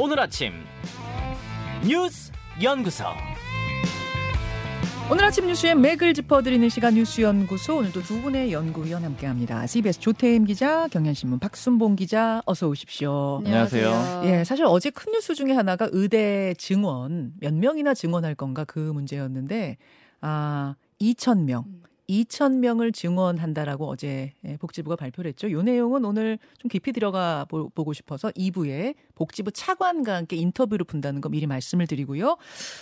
오늘 아침 뉴스 연구소. 오늘 아침 뉴스의 맥을 짚어드리는 시간 뉴스 연구소 오늘도 두 분의 연구위원 함께합니다. CBS 조태임 기자, 경향신문 박순봉 기자 어서 오십시오. 안녕하세요. 예, 사실 어제 큰 뉴스 중에 하나가 의대 증원 몇 명이나 증원할 건가 그 문제였는데 아 2천 명. 2천 명을 증원한다라고 어제 예, 복지부가 발표를 했죠. 이 내용은 오늘 좀 깊이 들어가 보, 고 싶어서 2부에 복지부 차관과 함께 인터뷰를 분다는 거 미리 말씀을 드리고요.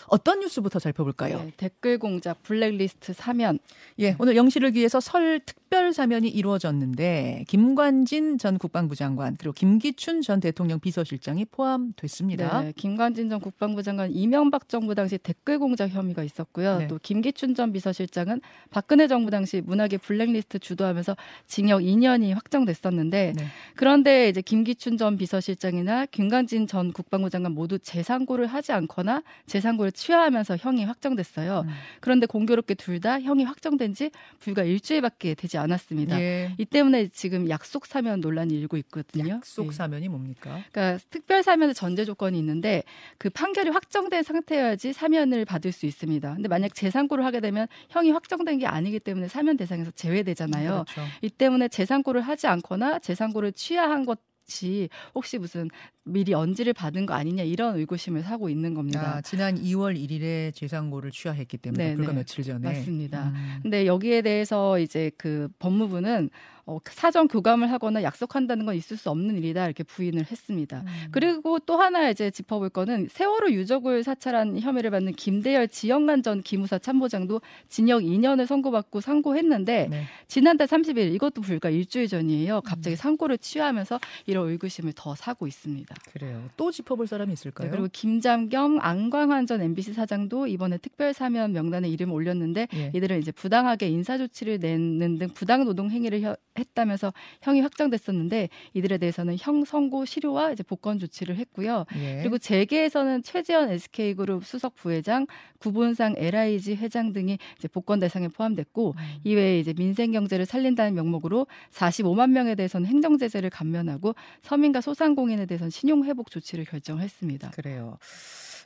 어떤 뉴스부터 살펴볼까요? 네, 댓글 공작 블랙리스트 사면. 예, 오늘 영시를 위해서 설 특별 사면이 이루어졌는데 김관진 전 국방부 장관 그리고 김기춘 전 대통령 비서실장이 포함됐습니다. 네, 김관진 전 국방부 장관 이명박 정부 당시 댓글 공작 혐의가 있었고요. 네. 또 김기춘 전 비서실장은 박근혜 정부 당시 문학의 블랙리스트 주도하면서 징역 2년이 확정됐었는데 네. 그런데 이제 김기춘 전 비서실장이나 김관진 전 국방부 장관 모두 재상고를 하지 않거나 재상고를 취하하면서 형이 확정됐어요. 음. 그런데 공교롭게 둘 다 형이 확정된 지 불과 일주일밖에 되지 않았습니다. 예. 이 때문에 지금 약속 사면 논란이 일고 있거든요. 약속 네. 사면이 뭡니까? 그러니까 특별 사면의 전제 조건이 있는데 그 판결이 확정된 상태여야지 사면을 받을 수 있습니다. 근데 만약 재상고를 하게 되면 형이 확정된 게 아니기 때문에 사면 대상에서 제외되잖아요. 그렇죠. 이 때문에 재상고를 하지 않거나 재상고를 취하한 것이 혹시 무슨 미리 언지를 받은 거 아니냐 이런 의구심을 사고 있는 겁니다. 아, 지난 2월 1일에 재상고를 취하했기 때문에 네, 불과 네. 며칠 전에 맞습니다. 음. 근데 여기에 대해서 이제 그 법무부는 어, 사전 교감을 하거나 약속한다는 건 있을 수 없는 일이다 이렇게 부인을 했습니다. 음. 그리고 또 하나 이제 짚어볼 거는 세월호 유족을 사찰한 혐의를 받는 김대열 지영관 전 기무사 참모장도 징역 2년을 선고받고 상고했는데 네. 지난달 30일 이것도 불과 일주일 전이에요. 갑자기 음. 상고를 취하면서 이런 의구심을 더 사고 있습니다. 그래요. 또 짚어볼 사람이 있을까요? 네, 그리고 김잠겸, 안광환 전 MBC 사장도 이번에 특별 사면 명단에 이름을 올렸는데 예. 이들은 이제 부당하게 인사 조치를 내는 등 부당 노동 행위를 혀- 했다면서 형이 확정됐었는데 이들에 대해서는 형 선고 실효와 이제 복권 조치를 했고요. 예. 그리고 재계에서는 최재현 SK그룹 수석 부회장, 구본상 LIG 회장 등이 이제 복권 대상에 포함됐고 음. 이외에 이제 민생 경제를 살린다는 명목으로 45만 명에 대해서는 행정 제재를 감면하고 서민과 소상공인에 대해서는 신용 회복 조치를 결정했습니다. 그래요.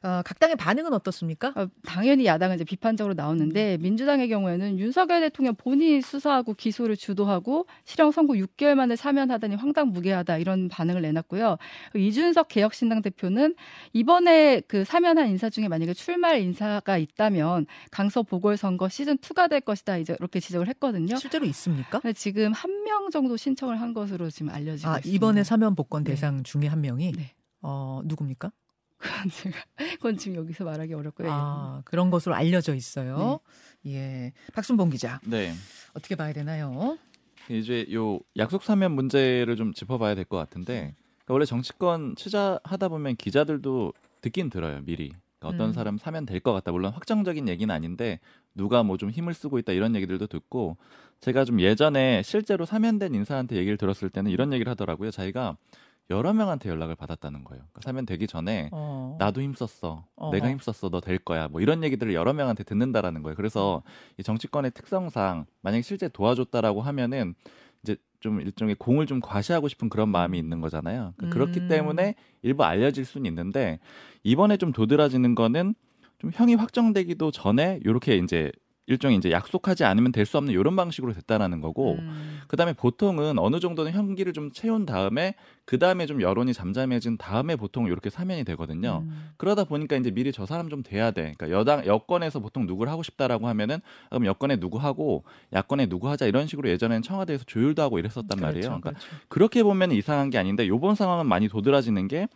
어, 각 당의 반응은 어떻습니까? 어, 당연히 야당은 이제 비판적으로 나오는데 음. 민주당의 경우에는 윤석열 대통령 본인이 수사하고 기소를 주도하고 실형 선고 6개월 만에 사면하다니 황당무계하다 이런 반응을 내놨고요. 이준석 개혁신당 대표는 이번에 그 사면한 인사 중에 만약에 출마할 인사가 있다면 강서 보궐선거 시즌 2가 될 것이다 이제 이렇게 지적을 했거든요. 실제로 있습니까? 근데 지금 한 명 정도 신청을 한 것으로 지금 알려지고 아, 있습니다. 이번에 사면 복권 네. 대상 중에 한 명이 네. 어, 누굽니까? 그건 제가 그건 지금 여기서 말하기 어렵고요. 아, 그런 것으로 알려져 있어요. 네. 예. 박순봉 기자. 네. 어떻게 봐야 되나요? 이제 요 약속 사면 문제를 좀 짚어봐야 될 것 같은데 그러니까 원래 정치권 취재하다 보면 기자들도 듣긴 들어요 미리 그러니까 어떤 음. 사람 사면 될 것 같다 물론 확정적인 얘기는 아닌데 누가 뭐 좀 힘을 쓰고 있다 이런 얘기들도 듣고 제가 좀 예전에 실제로 사면된 인사한테 얘기를 들었을 때는 이런 얘기를 하더라고요 자기가 여러 명한테 연락을 받았다는 거예요 그러니까 사면 되기 전에 어. 나도 힘썼어. 어. 내가 힘썼어. 너 될 거야. 뭐 이런 얘기들을 여러 명한테 듣는다라는 거예요. 그래서 이 정치권의 특성상 만약에 실제 도와줬다라고 하면은 이제 좀 일종의 공을 좀 과시하고 싶은 그런 마음이 있는 거잖아요. 그러니까 음. 그렇기 때문에 일부 알려질 수는 있는데 이번에 좀 도드라지는 거는 좀 형이 확정되기도 전에 요렇게 이제 일종의 이제 약속하지 않으면 될 수 없는 이런 방식으로 됐다라는 거고 음. 그다음에 보통은 어느 정도는 형기를 좀 채운 다음에 그다음에 좀 여론이 잠잠해진 다음에 보통 이렇게 사면이 되거든요. 음. 그러다 보니까 이제 미리 저 사람 좀 돼야 돼. 그러니까 여당 여권에서 보통 누구를 하고 싶다라고 하면은 아, 그럼 여권에 누구 하고 야권에 누구 하자 이런 식으로 예전에는 청와대에서 조율도 하고 이랬었단 말이에요. 그렇죠, 그러니까 그렇죠. 그렇게 보면 이상한 게 아닌데 요번 상황은 많이 도드라지는 게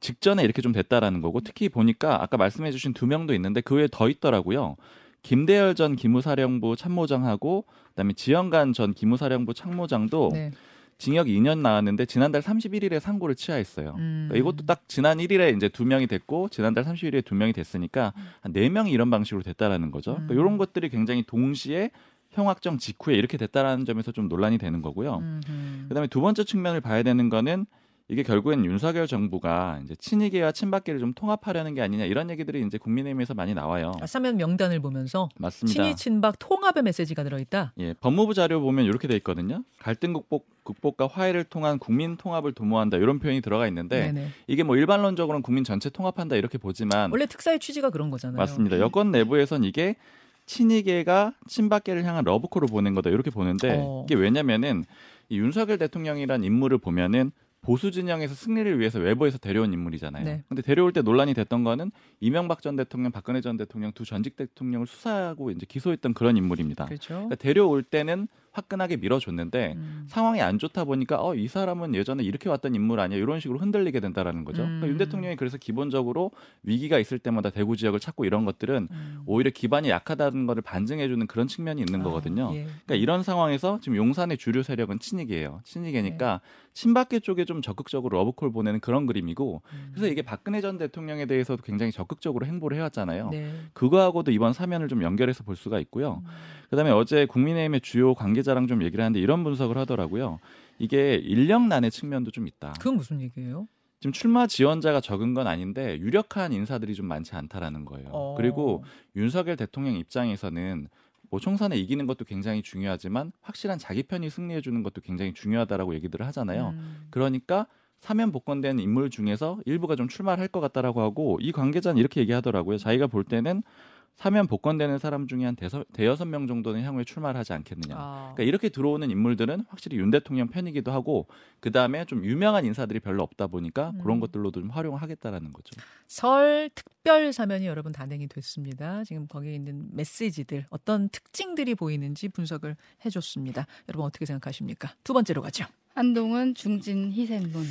직전에 이렇게 좀 됐다라는 거고 특히 보니까 아까 말씀해주신 두 명도 있는데 그 외에 더 있더라고요. 김대열 전 기무사령부 참모장하고 그다음에 지영관 전 기무사령부 참모장도 네. 징역 2년 나왔는데 지난달 31일에 상고를 취하했어요. 음. 그러니까 이것도 딱 지난 1일에 이제 두 명이 됐고 지난달 31일에 두 명이 됐으니까 한네 명이 이런 방식으로 됐다라는 거죠. 그러니까 음. 이런 것들이 굉장히 동시에 형 확정 직후에 이렇게 됐다라는 점에서 좀 논란이 되는 거고요. 음흠. 그다음에 두 번째 측면을 봐야 되는 거는 이게 결국엔 윤석열 정부가 이제 친이계와 친박계를 좀 통합하려는 게 아니냐 이런 얘기들이 이제 국민의힘에서 많이 나와요. 아, 사면 명단을 보면서 맞습니다. 친이 친박 통합의 메시지가 들어있다. 예, 법무부 자료 보면 이렇게 돼 있거든요. 갈등 극복 극복과 화해를 통한 국민 통합을 도모한다 이런 표현이 들어가 있는데 네네. 이게 뭐 일반론적으로는 국민 전체 통합한다 이렇게 보지만 원래 특사의 취지가 그런 거잖아요. 맞습니다. 여권 내부에선 이게 친이계가 친박계를 향한 러브콜을 보낸 거다 이렇게 보는데 어. 이게 왜냐면은 이 윤석열 대통령이란 인물을 보면은 보수 진영에서 승리를 위해서 외부에서 데려온 인물이잖아요. 네. 근데 데려올 때 논란이 됐던 거는 이명박 전 대통령, 박근혜 전 대통령 두 전직 대통령을 수사하고 이제 기소했던 그런 인물입니다. 그렇죠. 그러니까 데려올 때는 화끈하게 밀어줬는데 음. 상황이 안 좋다 보니까 어 이 사람은 예전에 이렇게 왔던 인물 아니야 이런 식으로 흔들리게 된다라는 거죠. 그러니까 음. 윤 대통령이 그래서 기본적으로 위기가 있을 때마다 대구 지역을 찾고 이런 것들은 음. 오히려 기반이 약하다는 것을 반증해주는 그런 측면이 있는 아, 거거든요. 예. 그러니까 이런 상황에서 지금 용산의 주류 세력은 친이계예요. 친이계니까 네. 친박계 쪽에 좀 적극적으로 러브콜 보내는 그런 그림이고 음. 그래서 이게 박근혜 전 대통령에 대해서도 굉장히 적극적으로 행보를 해왔잖아요. 네. 그거하고도 이번 사면을 좀 연결해서 볼 수가 있고요. 음. 그다음에 어제 국민의힘의 주요 관계 자랑 좀 얘기를 하는데 이런 분석을 하더라고요. 이게 인력난의 측면도 좀 있다. 그건 무슨 얘기예요? 지금 출마 지원자가 적은 건 아닌데 유력한 인사들이 좀 많지 않다라는 거예요. 어. 그리고 윤석열 대통령 입장에서는 뭐 총선에 이기는 것도 굉장히 중요하지만 확실한 자기 편이 승리해 주는 것도 굉장히 중요하다라고 얘기들을 하잖아요. 음. 그러니까 사면 복권된 인물 중에서 일부가 좀 출마를 할것 같다라고 하고 이 관계자는 이렇게 얘기하더라고요. 자기가 볼 때는 사면 복권되는 사람 중에 한 대서, 대여섯 명 정도는 향후에 출마를 하지 않겠느냐. 아. 그러니까 이렇게 들어오는 인물들은 확실히 윤 대통령 편이기도 하고 그 다음에 좀 유명한 인사들이 별로 없다 보니까 음. 그런 것들로도 좀 활용을 하겠다라는 거죠. 설 특별 사면이 여러분 단행이 됐습니다. 지금 거기에 있는 메시지들 어떤 특징들이 보이는지 분석을 해줬습니다. 여러분 어떻게 생각하십니까? 두 번째로 가죠. 한동훈 중진 희생론.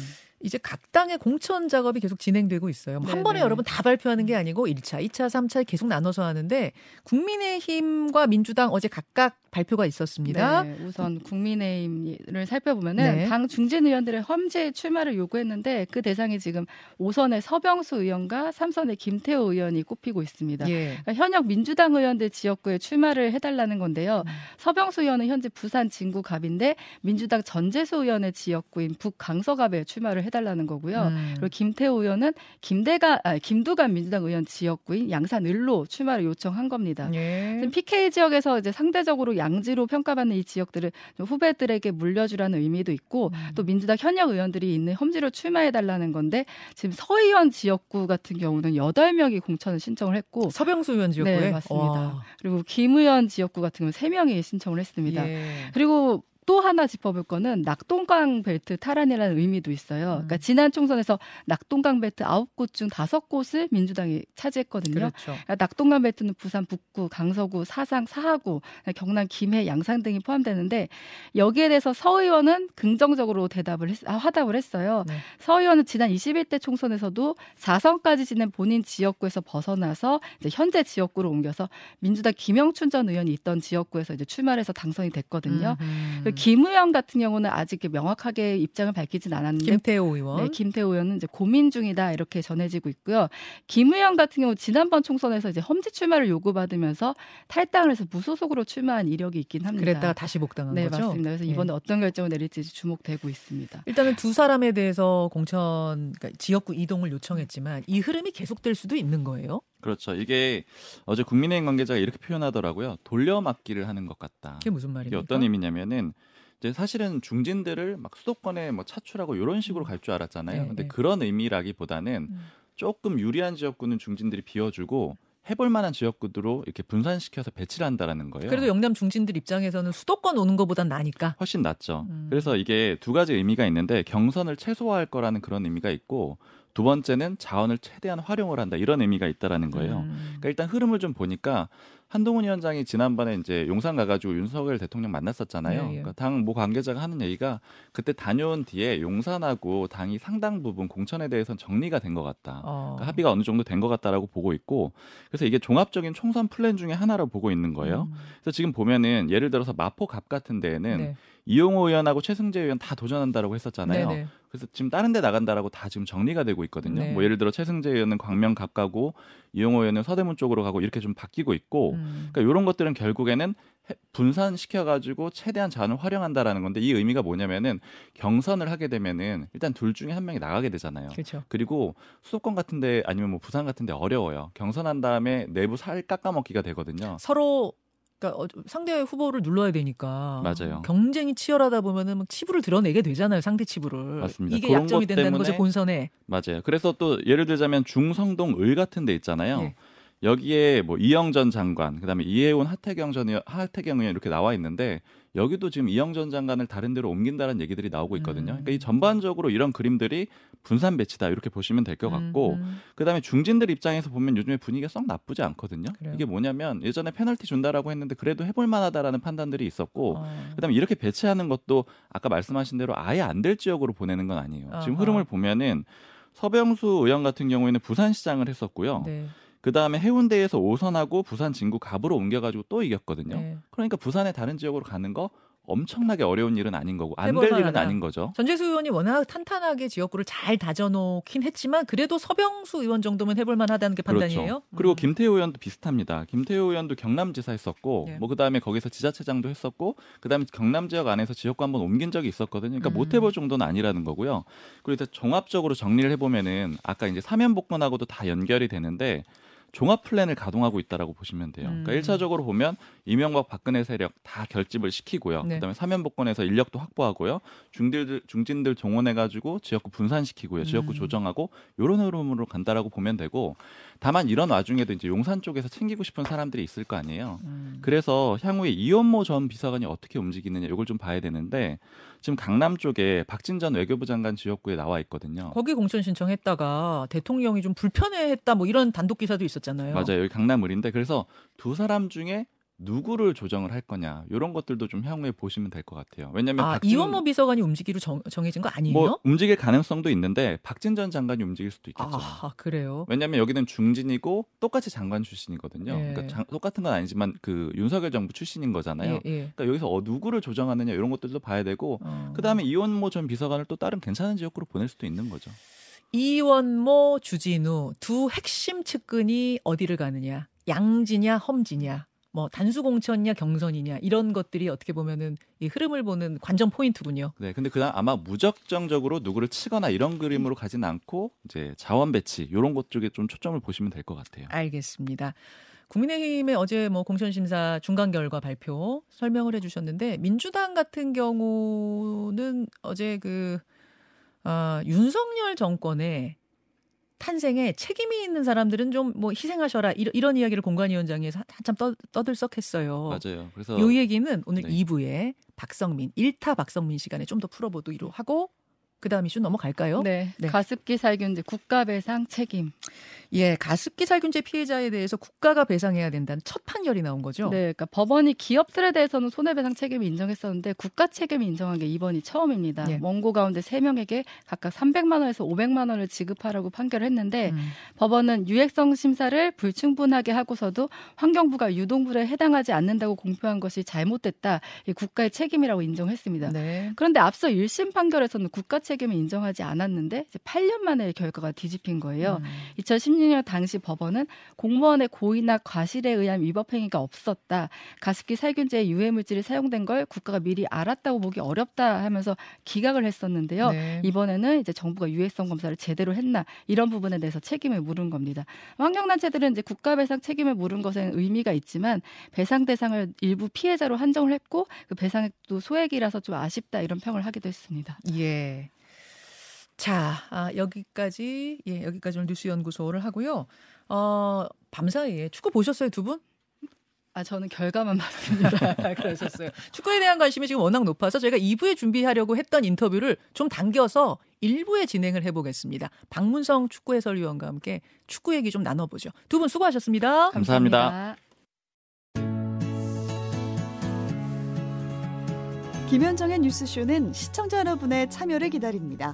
이제 각 당의 공천 작업이 계속 진행되고 있어요. 네네. 번에 여러분 다 발표하는 게 아니고 1차, 2차, 3차 계속 나눠서 하는데 국민의힘과 민주당 어제 각각 발표가 있었습니다. 네, 우선 국민의힘을 살펴보면은 네. 당 중진 의원들의 험지 출마를 요구했는데 그 대상이 지금 5선의 서병수 의원과 3선의 김태호 의원이 꼽히고 있습니다. 예. 그러니까 현역 민주당 의원들 지역구에 출마를 해달라는 건데요. 음. 서병수 의원은 현재 부산 진구갑인데 민주당 전재수 의원의 지역구인 북강서갑에 출마를 해달라는 거고요. 음. 그리고 김태호 의원은 김대가 아, 김두관 민주당 의원 지역구인 양산 을로 출마를 요청한 겁니다. 예. 지금 PK 지역에서 이제 상대적으로 양지로 평가받는 이 지역들을 좀 후배들에게 물려주라는 의미도 있고 음. 또 민주당 현역 의원들이 있는 험지로 출마해달라는 건데 지금 서의원 지역구 같은 경우는 여덟 명이 공천을 신청을 했고 서병수 의원 지역구에 네, 맞습니다. 와. 그리고 김 의원 지역구 같은 경우는 세 명이 신청을 했습니다. 예. 그리고 또 하나 짚어볼 거는 낙동강 벨트 탈환이라는 의미도 있어요. 그러니까 음. 지난 총선에서 낙동강 벨트 아홉 곳 중 다섯 곳을 민주당이 차지했거든요. 그렇죠. 그러니까 낙동강 벨트는 부산 북구, 강서구, 사상, 사하구, 경남 김해, 양산 등이 포함되는데 여기에 대해서 서 의원은 긍정적으로 대답을 했, 아, 화답을 했어요. 네. 서 의원은 지난 21대 총선에서도 4선까지 지낸 본인 지역구에서 벗어나서 이제 현재 지역구로 옮겨서 민주당 김영춘 전 의원이 있던 지역구에서 이제 출마해서 당선이 됐거든요. 음. 김 의원 같은 경우는 아직 명확하게 입장을 밝히진 않았는데 김태호 의원. 네, 김태호 의원은 이제 고민 중이다 이렇게 전해지고 있고요. 김 의원 같은 경우 지난번 총선에서 이제 험지 출마를 요구받으면서 탈당을 해서 무소속으로 출마한 이력이 있긴 합니다. 그랬다가 다시 복당한 네, 거죠. 맞습니다. 그래서 예. 이번에 어떤 결정을 내릴지 주목되고 있습니다. 일단은 두 사람에 대해서 공천 그러니까 지역구 이동을 요청했지만 이 흐름이 계속될 수도 있는 거예요. 그렇죠. 이게 어제 국민의힘 관계자가 이렇게 표현하더라고요. 돌려막기를 하는 것 같다. 그게 무슨 이게 말입니까? 어떤 의미냐면은 이제 사실은 중진들을 막 수도권에 뭐 차출하고 이런 식으로 갈 줄 알았잖아요. 네, 근데 네. 그런 의미라기보다는 음. 조금 유리한 지역구는 중진들이 비워주고 해볼 만한 지역구들로 이렇게 분산시켜서 배치를 한다라는 거예요. 그래도 영남 중진들 입장에서는 수도권 오는 것보단 나니까. 훨씬 낫죠. 음. 그래서 이게 두 가지 의미가 있는데 경선을 최소화할 거라는 그런 의미가 있고 두 번째는 자원을 최대한 활용을 한다 이런 의미가 있다라는 거예요. 음. 그러니까 일단 흐름을 좀 보니까 한동훈 위원장이 지난번에 이제 용산 가가지고 윤석열 대통령 만났었잖아요. 예, 예. 그러니까 당 모 관계자가 하는 얘기가 그때 다녀온 뒤에 용산하고 당이 상당 부분 공천에 대해서는 정리가 된 것 같다. 어. 그러니까 합의가 어느 정도 된 것 같다라고 보고 있고 그래서 이게 종합적인 총선 플랜 중에 하나로 보고 있는 거예요. 음. 그래서 지금 보면은 예를 들어서 마포갑 같은 데에는 네. 이용호 의원하고 최승재 의원 다 도전한다라고 했었잖아요. 네네. 그래서 지금 다른 데 나간다라고 다 지금 정리가 되고 있거든요. 네. 뭐 예를 들어 최승재 의원은 광명 각 가고 이용호 의원은 서대문 쪽으로 가고 이렇게 좀 바뀌고 있고 음. 그러니까 이런 것들은 결국에는 해- 분산시켜 가지고 최대한 자원을 활용한다라는 건데 이 의미가 뭐냐면은 경선을 하게 되면은 일단 둘 중에 한 명이 나가게 되잖아요. 그렇죠. 그리고 수도권 같은 데 아니면 뭐 부산 같은 데 어려워요. 경선한 다음에 내부 살 깎아먹기가 되거든요. 서로 그러니까 어, 상대 후보를 눌러야 되니까 맞아요. 경쟁이 치열하다 보면은 막 치부를 드러내게 되잖아요. 상대 치부를. 맞습니다. 이게 약점이 것 된다는 거죠 본선에. 맞아요. 그래서 또 예를 들자면 중성동 을 같은 데 있잖아요. 예. 여기에 뭐 이영전 장관, 그다음에 이해운 하태경 전 의원, 하태경 의원 이렇게 나와 있는데 여기도 지금 이영전 장관을 다른 데로 옮긴다는 얘기들이 나오고 있거든요. 음. 그러니까 이 전반적으로 이런 그림들이 분산 배치다 이렇게 보시면 될 것 같고 음, 그다음에 중진들 입장에서 보면 요즘에 분위기가 썩 나쁘지 않거든요. 그래요? 이게 뭐냐면 예전에 페널티 준다라고 했는데 그래도 해볼 만하다라는 판단들이 있었고 어. 그다음에 이렇게 배치하는 것도 아까 말씀하신 대로 아예 안 될 지역으로 보내는 건 아니에요. 지금. 흐름을 보면은 서병수 의원 같은 경우에는 부산시장을 했었고요. 네. 그 다음에 해운대에서 오선하고 부산 진구 갑으로 옮겨가지고 또 이겼거든요. 네. 그러니까 부산의 다른 지역으로 가는 거 엄청나게 어려운 일은 아닌 거고 안 될 일은. 아닌 거죠. 전재수 의원이 워낙 탄탄하게 지역구를 잘 다져놓긴 했지만 그래도 서병수 의원 정도면 해볼 만하다는 게 판단이에요. 그렇죠. 그리고 음. 김태호 의원도 비슷합니다. 김태호 의원도 경남지사 했었고, 네. 뭐 그다음에 거기서 지자체장도 했었고, 그다음에 경남 지역 안에서 지역구 한번 옮긴 적이 있었거든요. 그러니까 음. 못 해볼 정도는 아니라는 거고요. 그리고 이제 종합적으로 정리를 해보면은 아까 이제 사면 복권하고도 다 연결이 되는데. 종합 플랜을 가동하고 있다라고 보시면 돼요. 음. 그러니까 1차적으로 보면 이명박 박근혜 세력 다 결집을 시키고요. 네. 그다음에 사면 복권에서 인력도 확보하고요. 중진들 중진들 동원해 가지고 지역구 분산시키고요. 지역구 음. 조정하고 요런 흐름으로 간다라고 보면 되고 다만 이런 와중에도 이제 용산 쪽에서 챙기고 싶은 사람들이 있을 거 아니에요. 음. 그래서 향후에 이원모 전 비서관이 어떻게 움직이느냐 이걸 좀 봐야 되는데 지금 강남 쪽에 박진 전 외교부 장관 지역구에 나와 있거든요. 거기 공천 신청했다가 대통령이 좀 불편해했다 뭐 이런 단독 기사도 있었잖아요. 맞아요. 여기 강남을인데 그래서 두 사람 중에 누구를 조정을 할 거냐 이런 것들도 좀 향후에 보시면 될 것 같아요. 왜냐하면 아 박진- 이원모 비서관이 움직이로 정, 정해진 거 아니에요? 뭐 움직일 가능성도 있는데 박진 전 장관이 움직일 수도 있겠죠. 아 그래요. 왜냐하면 여기는 중진이고 똑같이 장관 출신이거든요. 예. 그러니까 장- 똑같은 건 아니지만 그 윤석열 정부 출신인 거잖아요. 예, 예. 그러니까 여기서 어, 누구를 조정하느냐 이런 것들도 봐야 되고 어. 그 다음에 이원모 전 비서관을 또 다른 괜찮은 지역구로 보낼 수도 있는 거죠. 이원모, 주진우 두 핵심 측근이 어디를 가느냐? 양지냐, 험지냐? 뭐 단수 공천이냐, 경선이냐 이런 것들이 어떻게 보면은 이 흐름을 보는 관전 포인트군요. 네, 근데 그다음 아마 무적정적으로 누구를 치거나 이런 그림으로 가진 않고 이제 자원 배치 이런 것 쪽에 좀 초점을 보시면 될 것 같아요. 알겠습니다. 국민의힘의 어제 뭐 공천심사 중간 결과 발표 설명을 해주셨는데 민주당 같은 경우는 어제 그 아, 윤석열 정권의 탄생에 책임이 있는 사람들은 좀 뭐 희생하셔라 이런, 이런 이야기를 공관위원장에서 한참 떠, 떠들썩했어요. 맞아요. 그래서 요 얘기는 오늘 네. 2부에 박성민, 1타 박성민 시간에 좀 더 풀어보기로 하고 그 다음 이슈 넘어갈까요? 네. 네. 가습기 살균제 국가 배상 책임. 예, 가습기 살균제 피해자에 대해서 국가가 배상해야 된다는 첫 판결이 나온 거죠. 네, 그러니까 법원이 기업들에 대해서는 손해배상 책임을 인정했었는데 국가 책임을 인정한 게 이번이 처음입니다. 예. 원고 가운데 세명에게 각각 300만 원에서 500만 원을 지급하라고 판결을 했는데 음. 법원은 유해성 심사를 불충분하게 하고서도 환경부가 유동불에 해당하지 않는다고 공표한 것이 잘못됐다. 이 국가의 책임이라고 인정했습니다. 네. 그런데 앞서 1심 판결에서는 국가 책임 을 인정하지 않았는데 이제 8년 만에 결과가 뒤집힌 거예요. 음. 2016년 당시 법원은 공무원의 고의나 과실에 의한 위법 행위가 없었다. 가습기 살균제에 유해 물질이 사용된 걸 국가가 미리 알았다고 보기 어렵다 하면서 기각을 했었는데요. 네. 이번에는 이제 정부가 유해성 검사를 제대로 했나 이런 부분에 대해서 책임을 물은 겁니다. 환경단체들은 이제 국가 배상 책임을 물은 것에는 의미가 있지만 배상 대상을 일부 피해자로 한정을 했고 그 배상액도 소액이라서 좀 아쉽다 이런 평을 하기도 했습니다. 예. 자, 아, 여기까지 예, 여기까지 오늘 뉴스 연구소를 하고요. 어, 밤 사이에 축구 보셨어요, 두 분? 아 저는 결과만 봤습니다. 그러셨어요. 축구에 대한 관심이 지금 워낙 높아서 저희가 2부에 준비하려고 했던 인터뷰를 좀 당겨서 1부에 진행을 해보겠습니다. 박문성 축구 해설위원과 함께 축구 얘기 좀 나눠보죠. 두 분 수고하셨습니다. 감사합니다. 김현정의 뉴스쇼는 시청자 여러분의 참여를 기다립니다.